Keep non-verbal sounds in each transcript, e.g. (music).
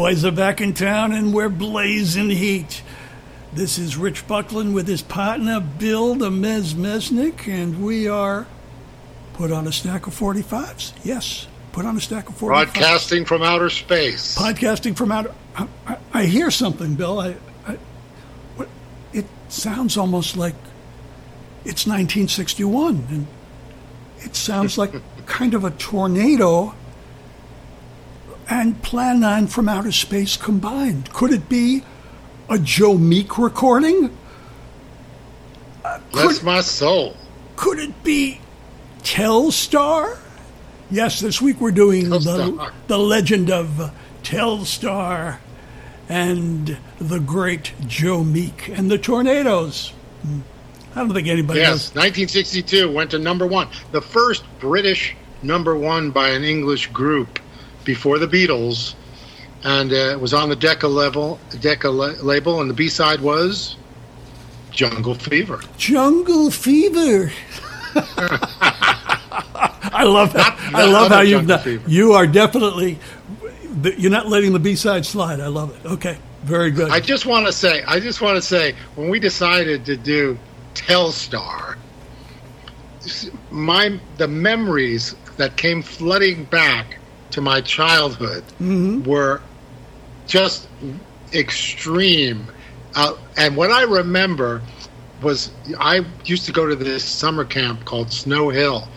Boys are back in town and we're blazing heat. This is Rich Buckland with his partner Bill the Mez Mesnik, and we are put on a stack of 45s. Yes, put on a stack of 45s. Broadcasting from outer space. Podcasting from outer. I, I, I hear something, Bill. I, I, what, it sounds almost like it's 1961, and it sounds (laughs) like kind of a tornado and Plan 9 from outer space combined. Could it be a Joe Meek recording? Uh, Bless my soul. Could it be Telstar? Yes, this week we're doing the, the legend of Telstar and the great Joe Meek and the Tornados. Hmm. I don't think anybody yes, knows. 1962 went to number one. The first British number one by an English group before the Beatles, and uh, it was on the Decca level, Decca la- label, and the B side was Jungle Fever. Jungle Fever. (laughs) I love that. I love how you've not, you are definitely you're not letting the B side slide. I love it. Okay, very good. I just want to say, I just want to say, when we decided to do Telstar, my the memories that came flooding back to my childhood mm-hmm. were just extreme. Uh, and what I remember was I used to go to this summer camp called Snow Hill,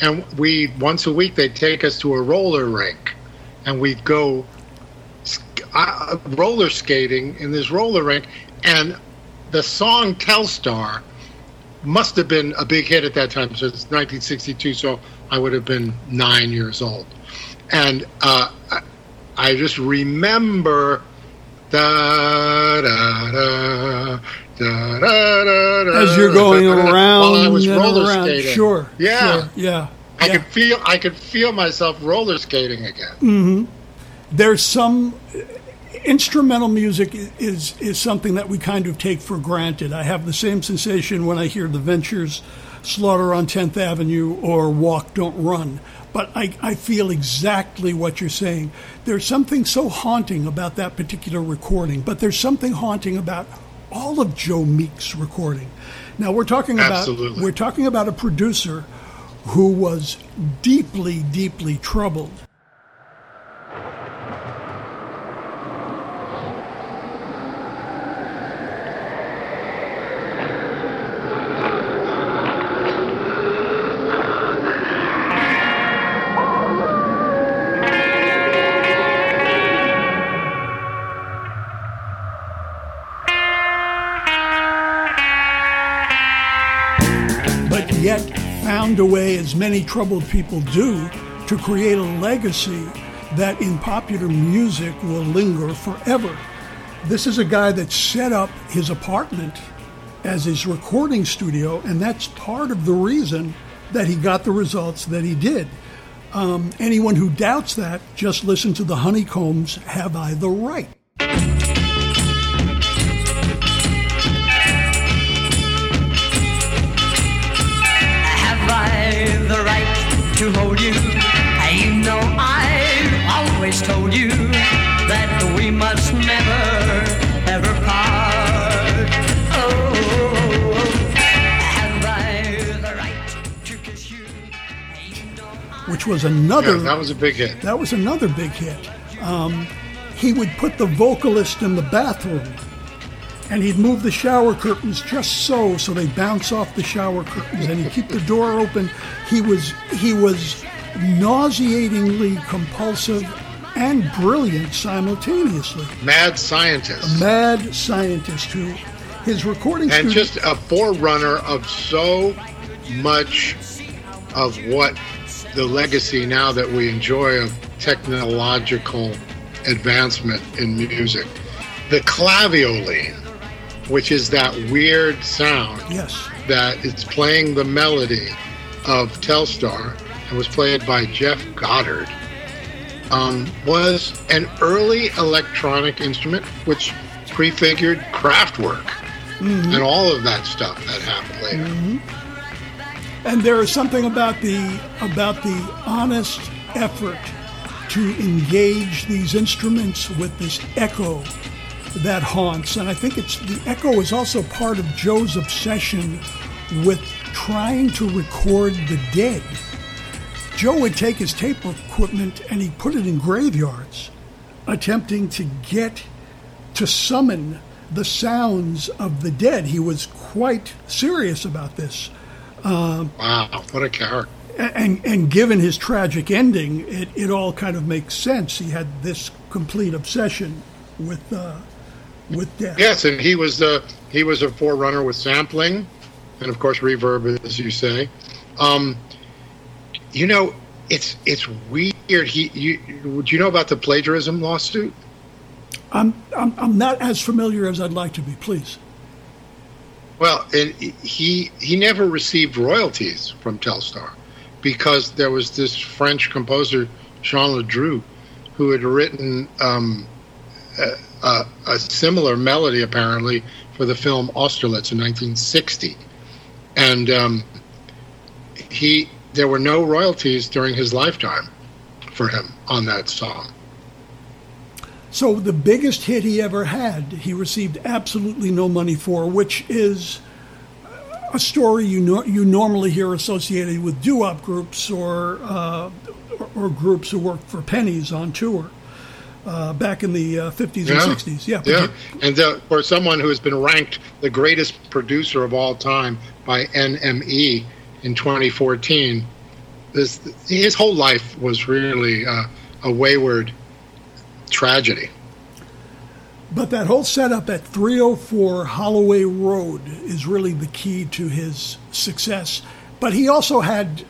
and we once a week they'd take us to a roller rink, and we'd go uh, roller skating in this roller rink, and the song Telstar must have been a big hit at that time. So it's 1962, so I would have been nine years old and uh, I just remember da da da. Da, da, da, As you're going around while I was roller around. skating. Sure. Yeah. Sure, yeah. I yeah. could feel I could feel myself roller skating again. Mm-hmm. There's some instrumental music is is something that we kind of take for granted. I have the same sensation when I hear the Ventures Slaughter on 10th Avenue or Walk Don't Run. But I, I feel exactly what you're saying. There's something so haunting about that particular recording, but there's something haunting about all of Joe Meek's recording. Now we're talking about Absolutely. we're talking about a producer who was deeply, deeply troubled a way, as many troubled people do, to create a legacy that in popular music will linger forever. This is a guy that set up his apartment as his recording studio, and that's part of the reason that he got the results that he did. Um, anyone who doubts that, just listen to the Honeycombs Have I the Right? Always told you that we must never ever part. Oh, have I the right to kiss you? Which was another. Yeah, that was a big hit. That was another big hit. Um, he would put the vocalist in the bathroom and he'd move the shower curtains just so so they bounce off the shower curtains and he'd keep the door open he was he was nauseatingly compulsive and brilliant simultaneously. Mad scientist. A mad scientist who his recording and just a forerunner of so much of what the legacy now that we enjoy of technological advancement in music. The clavioline which is that weird sound yes. that is playing the melody of Telstar and was played by Geoff Goddard, um, was an early electronic instrument which prefigured Kraftwerk mm-hmm. and all of that stuff that happened later. Mm-hmm. And there is something about the about the honest effort to engage these instruments with this echo that haunts. And I think it's the echo is also part of Joe's obsession with trying to record the dead. Joe would take his tape equipment and he put it in graveyards, attempting to get to summon the sounds of the dead. He was quite serious about this. wow, what a character! And, and given his tragic ending, it, it all kind of makes sense. He had this complete obsession with uh, with death. Yes, and he was uh, he was a forerunner with sampling, and of course reverb, as you say. Um, you know, it's it's weird. He, you, do you know about the plagiarism lawsuit? I'm, I'm I'm not as familiar as I'd like to be. Please. Well, and he he never received royalties from Telstar because there was this French composer Jean Ledrut who had written um, a, a, a, similar melody apparently for the film Austerlitz in 1960, and um, he there were no royalties during his lifetime for him on that song. So the biggest hit he ever had, he received absolutely no money for, which is a story you know, you normally hear associated with doo-wop groups or, uh, or, or groups who worked for pennies on tour. Uh, back in the uh, 50s yeah. and 60s. Yeah. Yeah. And uh, for someone who has been ranked the greatest producer of all time by NME in 2014, this, his whole life was really uh, a wayward tragedy. But that whole setup at 304 Holloway Road is really the key to his success. But he also had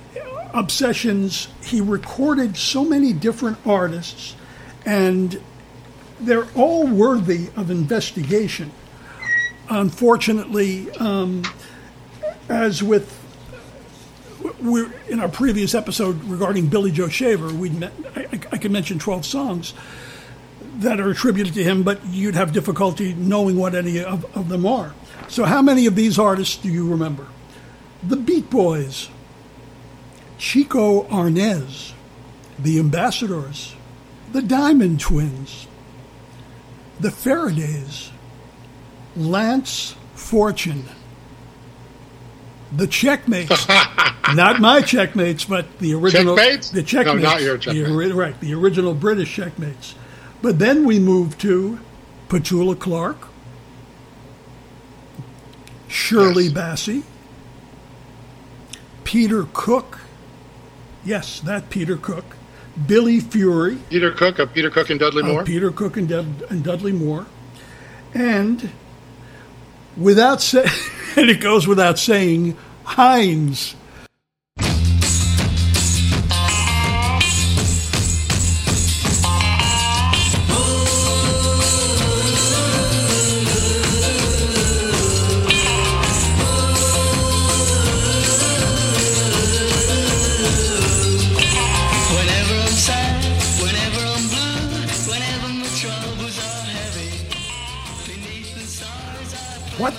obsessions. He recorded so many different artists, and they're all worthy of investigation. Unfortunately, um, as with we're, in our previous episode regarding Billy Joe Shaver, we I, I could mention 12 songs that are attributed to him, but you'd have difficulty knowing what any of, of them are. So, how many of these artists do you remember? The Beat Boys, Chico Arnez, The Ambassadors, The Diamond Twins, The Faradays, Lance Fortune, The Checkmates. (laughs) not my checkmates, but the original. Checkmates? The checkmates. No, not your checkmates. The, right, the original British checkmates. But then we moved to Petula Clark, Shirley Yes. Bassey, Peter Cook. Yes, that Peter Cook. Billy Fury. Peter Cook of Peter Cook and Dudley uh, Moore. Peter Cook and, Dud- and Dudley Moore. And without say- (laughs) and it goes without saying, Heinz.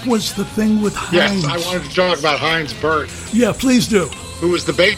Was the thing with Heinz? Yes, I wanted to talk about Heinz Burt, Yeah, please do. who was the bass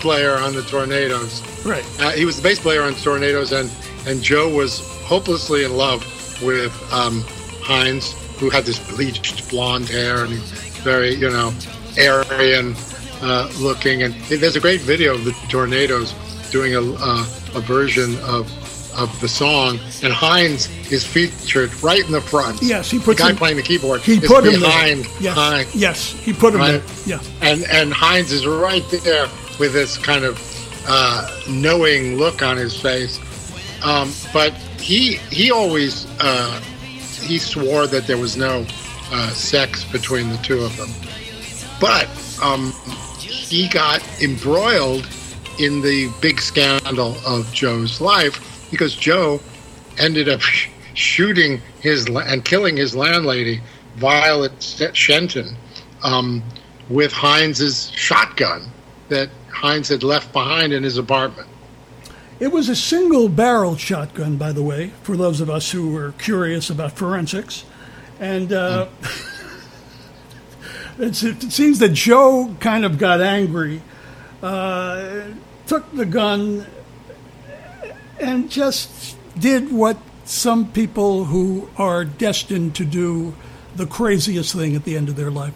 player on the Tornados. Right. Uh, he was the bass player on Tornados, and and Joe was hopelessly in love with um, Heinz, who had this bleached blonde hair and he's very, you know, Aryan uh, looking. And there's a great video of the Tornados doing a, uh, a version of of the song, and Heinz is featured right in the front. Yes, he the guy him- playing the keyboard. He put him behind there. Yes, Heinz yes, he put him Right. there. Yeah. and and Heinz is right there with this kind of uh, knowing look on his face. Um, but he he always uh, he swore that there was no uh, sex between the two of them. But um, he got embroiled in the big scandal of Joe's life because Joe ended up (laughs) shooting his and killing his landlady, Violet Shenton, um, with Heinz's shotgun that Heinz had left behind in his apartment. It was a single barrel shotgun, by the way, for those of us who were curious about forensics. And uh, (laughs) it's, it seems that Joe kind of got angry, uh, took the gun, and just did what some people who are destined to do the craziest thing at the end of their life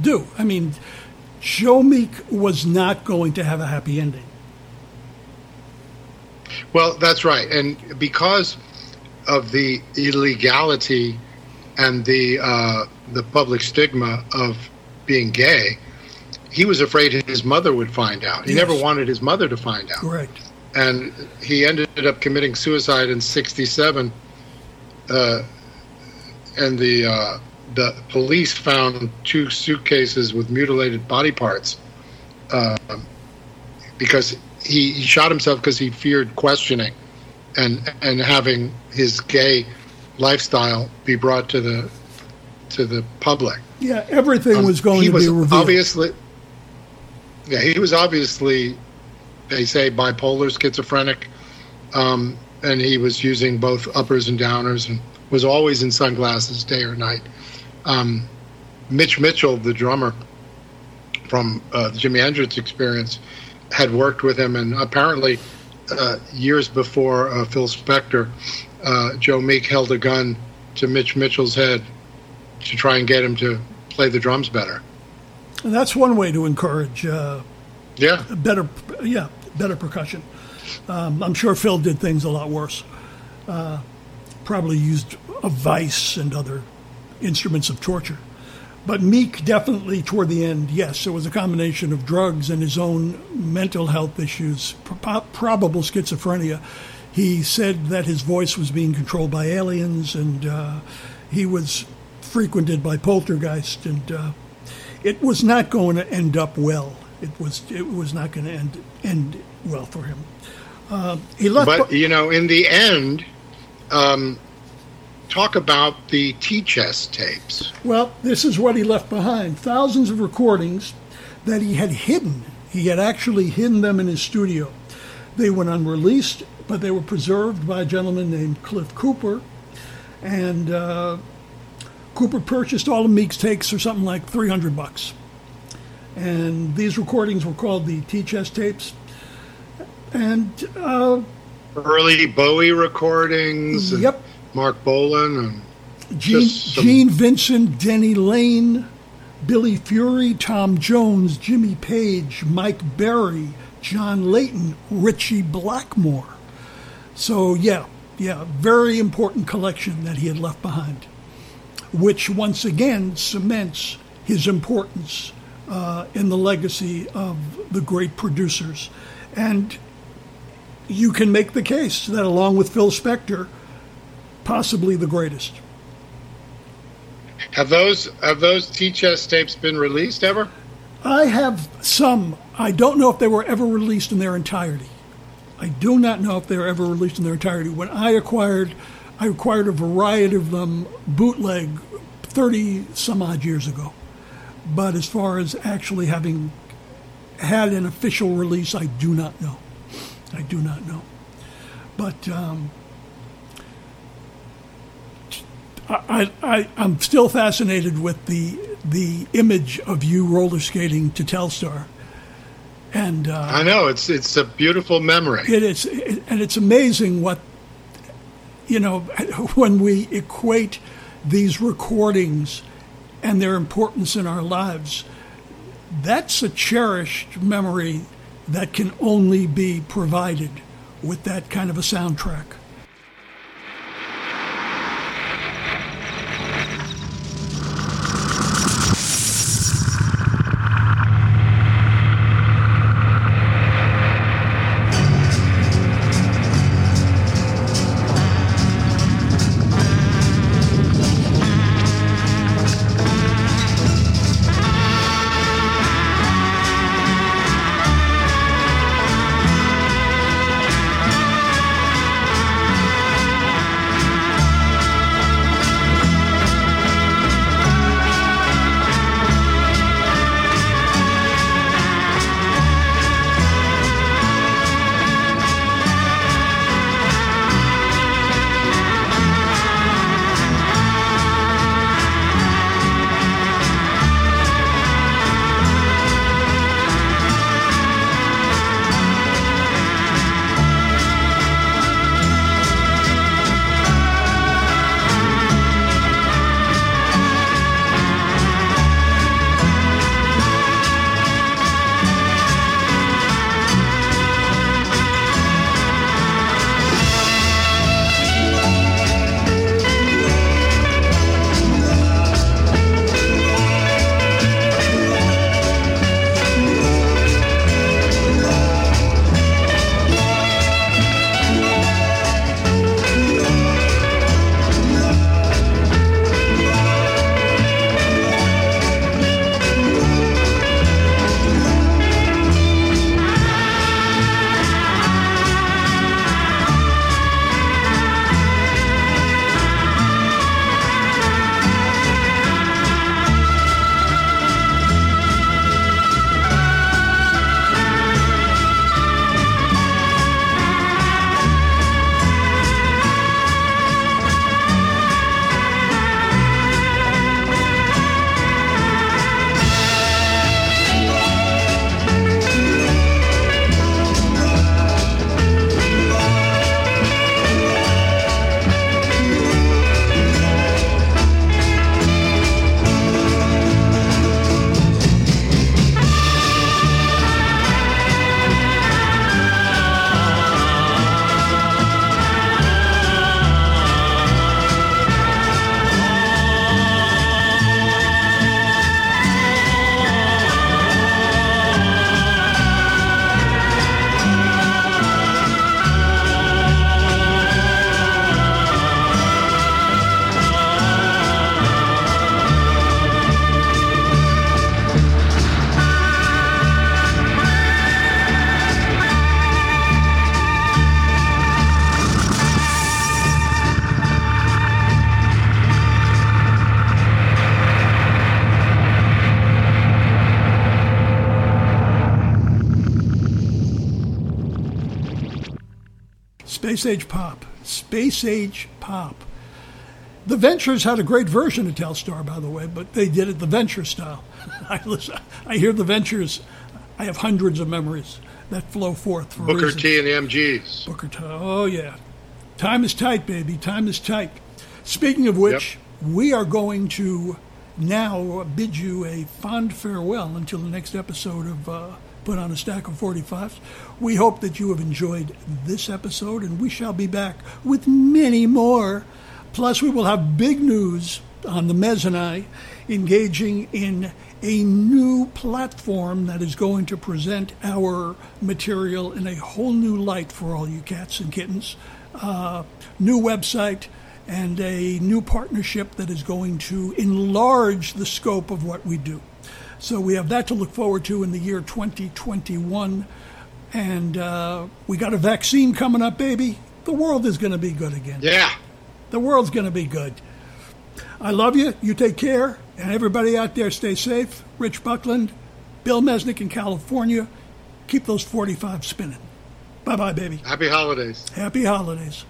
do. I mean, Joe Meek was not going to have a happy ending. Well, that's right, and because of the illegality and the uh, the public stigma of being gay, he was afraid his mother would find out. He Yes. never wanted his mother to find out. Correct. And he ended up committing suicide in '67. Uh, and the uh, the police found two suitcases with mutilated body parts uh, because he, he shot himself because he feared questioning and and having his gay lifestyle be brought to the to the public. Yeah, everything Um, was going to was be revealed. Obviously, yeah, he was obviously, they say, bipolar, schizophrenic, um, and he was using both uppers and downers, and was always in sunglasses day or night. Um, Mitch Mitchell, the drummer from uh, the Jimi Hendrix Experience, had worked with him, and apparently, uh, years before uh, Phil Spector, uh, Joe Meek held a gun to Mitch Mitchell's head to try and get him to play the drums better. And that's one way to encourage uh, Yeah, better, yeah, better percussion. Um, I'm sure Phil did things a lot worse. Uh, probably used a vice and other instruments of torture. But Meek definitely, toward the end, yes, it was a combination of drugs and his own mental health issues, pro- probable schizophrenia. He said that his voice was being controlled by aliens, and uh, he was frequented by poltergeist, and uh, it was not going to end up well. It was it was not going to end end well for him. Uh, he left. but you know, in the end, um, talk about the Tea Chest tapes. Well, this is what he left behind thousands of recordings that he had hidden. He had actually hidden them in his studio. They went unreleased, but they were preserved by a gentleman named Cliff Cooper. And uh, Cooper purchased all of Meek's takes for something like 300 bucks. And these recordings were called the Tea Chest tapes. And uh, Early Bowie recordings. Yep. Marc Bolan and Gene, some- Gene Vincent, Denny Laine, Billy Fury, Tom Jones, Jimmy Page, Mike Berry, John Leyton, Ritchie Blackmore. So, yeah, yeah, very important collection that he had left behind, which once again cements his importance uh, in the legacy of the great producers. And you can make the case that, along with Phil Spector, possibly the greatest. have those have those Tea Chest tapes been released ever? I have some. I don't know if they were ever released in their entirety. I do not know if they were ever released in their entirety. When I acquired, I acquired a variety of them bootleg, thirty some odd years ago. But as far as actually having had an official release, I do not know. I do not know. But um, I, I, I'm still fascinated with the the image of you roller skating to Telstar, and uh, I know it's it's a beautiful memory. it is, it, and it's amazing what you know (laughs) when we equate these recordings and their importance in our lives. That's a cherished memory that can only be provided with that kind of a soundtrack. Space Age Pop. Space Age Pop. The Ventures had a great version of Telstar, by the way, but they did it the Venture style. (laughs) I listen, I hear the Ventures. I have hundreds of memories that flow forth for Booker reasons. T and the MGs. Booker T. Oh yeah, time is tight, baby. Time is tight. Speaking of which, we are going to now bid you a fond farewell until the next episode of uh, Put on a Stack of 45s. We hope that you have enjoyed this episode, and we shall be back with many more. Plus, we will have big news on the Mez and I engaging in a new platform that is going to present our material in a whole new light for all you cats and kittens. Uh, new website and a new partnership that is going to enlarge the scope of what we do. So we have that to look forward to in the year 2021. And uh, we got a vaccine coming up, baby. The world is going to be good again. Yeah. The world's going to be good. I love you. You take care. And everybody out there, stay safe. Rich Buckland, Bill Mesnik in California. Keep those 45 spinning. Bye bye, baby. Happy holidays. Happy holidays.